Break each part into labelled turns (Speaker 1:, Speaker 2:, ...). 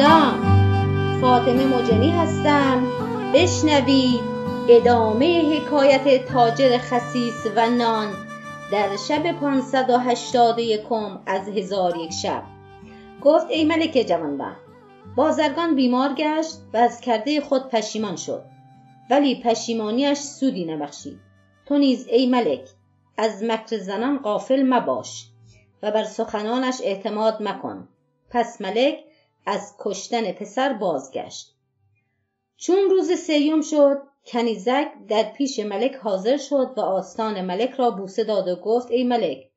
Speaker 1: سلام. فاطمه مجنی هستم. بشنوید ادامه حکایت تاجر خسیس و نان در شب پانصد و هشتاد یکم از هزار یک شب. گفت ای ملک جوانبخت بازرگان بیمار گشت و از کرده خود پشیمان شد. ولی پشیمانیش سودی نبخشید. تو نیز ای ملک از مکر زنان غافل مباش و بر سخنانش اعتماد مکن. پس ملک از کشتن پسر بازگشت. چون روز سیوم شد کنیزک در پیش ملک حاضر شد و آستان ملک را بوسه داد و گفت ای ملک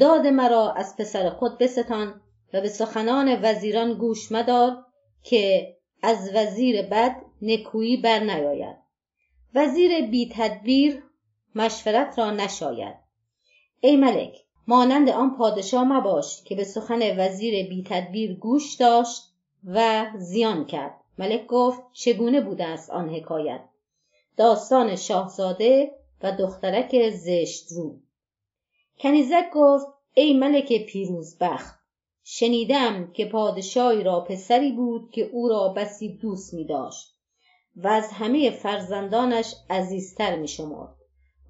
Speaker 1: داد مرا از پسر خود بستان و به سخنان وزیران گوش مدار که از وزیر بد نکویی بر نیاید. وزیر بی تدبیر مشورت را نشاید. ای ملک مانند آن پادشاه مباش که به سخن وزیر بی تدبیر گوش داشت و زیان کرد. ملک گفت چگونه بوده است آن حکایت؟ داستان شاهزاده و دخترک زشت رو. کنیزک گفت ای ملک پیروزبخت شنیدم که پادشاهی را پسری بود که او را بسی دوست می داشت و از همه فرزندانش عزیزتر می شمرد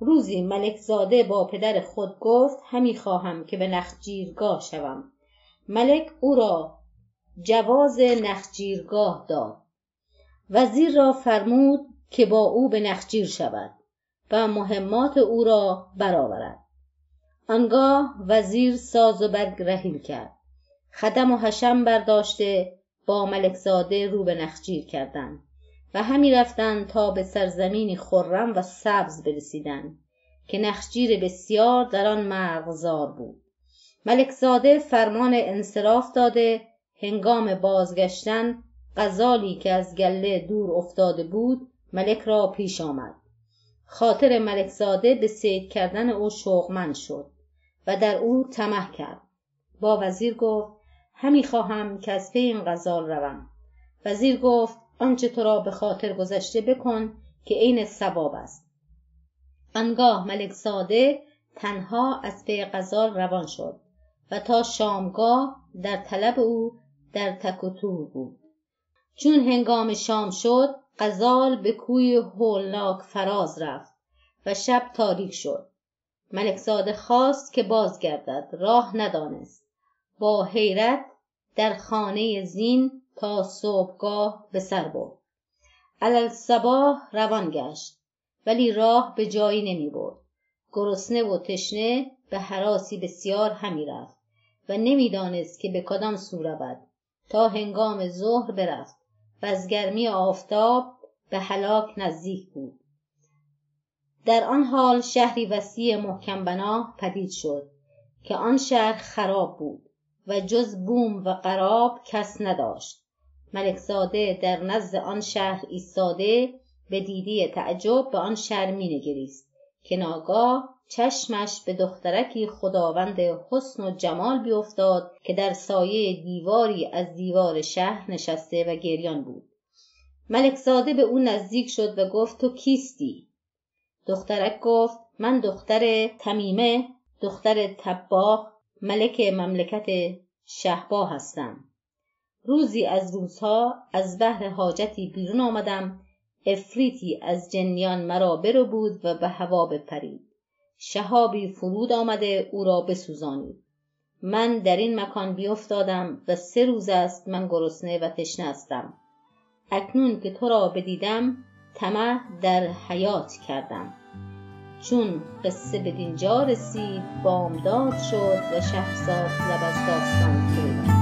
Speaker 1: روزی ملک زاده با پدر خود گفت همی خواهم که به نخجیرگاه شوم. ملک او را جواز نخجیرگاه داد. وزیر را فرمود که با او به نخجیر شود و مهمات او را برآورد. آنگاه وزیر ساز و برگ رحیل کرد. خدم و حشم برداشته با ملک زاده رو به نخجیر کردند. و همی رفتند تا به سرزمینی خرم و سبز برسیدند که نخجیر بسیار در آن مرغزار بود. ملک زاده فرمان انصراف داده هنگام بازگشتن غزالی که از گله دور افتاده بود ملک را پیش آمد. خاطر ملک زاده به صید کردن او شوقمند شد و در او طمع کرد. با وزیر گفت همی خواهم که از پی این غزال روم. وزیر گفت آنچه تو را به خاطر گذشته بکن که عین ثواب است. آنگاه ملک زاده تنها از پی غزال روان شد و تا شامگاه در طلب او در تک و تور بود. چون هنگام شام شد غزال به کوی هولناک فراز رفت و شب تاریک شد. ملک زاده خواست که بازگردد راه ندانست. با حیرت در خانه زین تا صبحگاه به سر برد. الصباح روان گشت ولی راه به جایی نمی برد. گرسنه و تشنه به حراسی بسیار همی رفت و نمی‌دانست که به کدام سو رود. تا هنگام ظهر برفت و از گرمی آفتاب به هلاک نزدیک بود. در آن حال شهری وسیع محکم بنا پدید شد که آن شهر خراب بود و جز بوم و قراب کس نداشت. ملک زاده در نزد آن شهر ایستاده به دیدی تعجب به آن شهر مینگریست. که ناگاه چشمش به دخترکی خداوند حسن و جمال بیفتاد که در سایه دیواری از دیوار شهر نشسته و گریان بود. ملک زاده به او نزدیک شد و گفت تو کیستی؟ دخترک گفت من دختر تمیمه دختر تباه ملک مملکت شهبا هستم. روزی از روزها از بهر حاجتی بیرون آمدم. افریتی از جنیان مرا بود و به هوا بپرید. شهابی فرود آمده او را بسوزانید. من در این مکان بیفتادم و سه روز است من گرسنه و تشنه هستم. اکنون که تو را بدیدم طمع در حیات کردم. چون قصه به دینجا رسید بامداد شد و شهرزاد لب از داستان فرو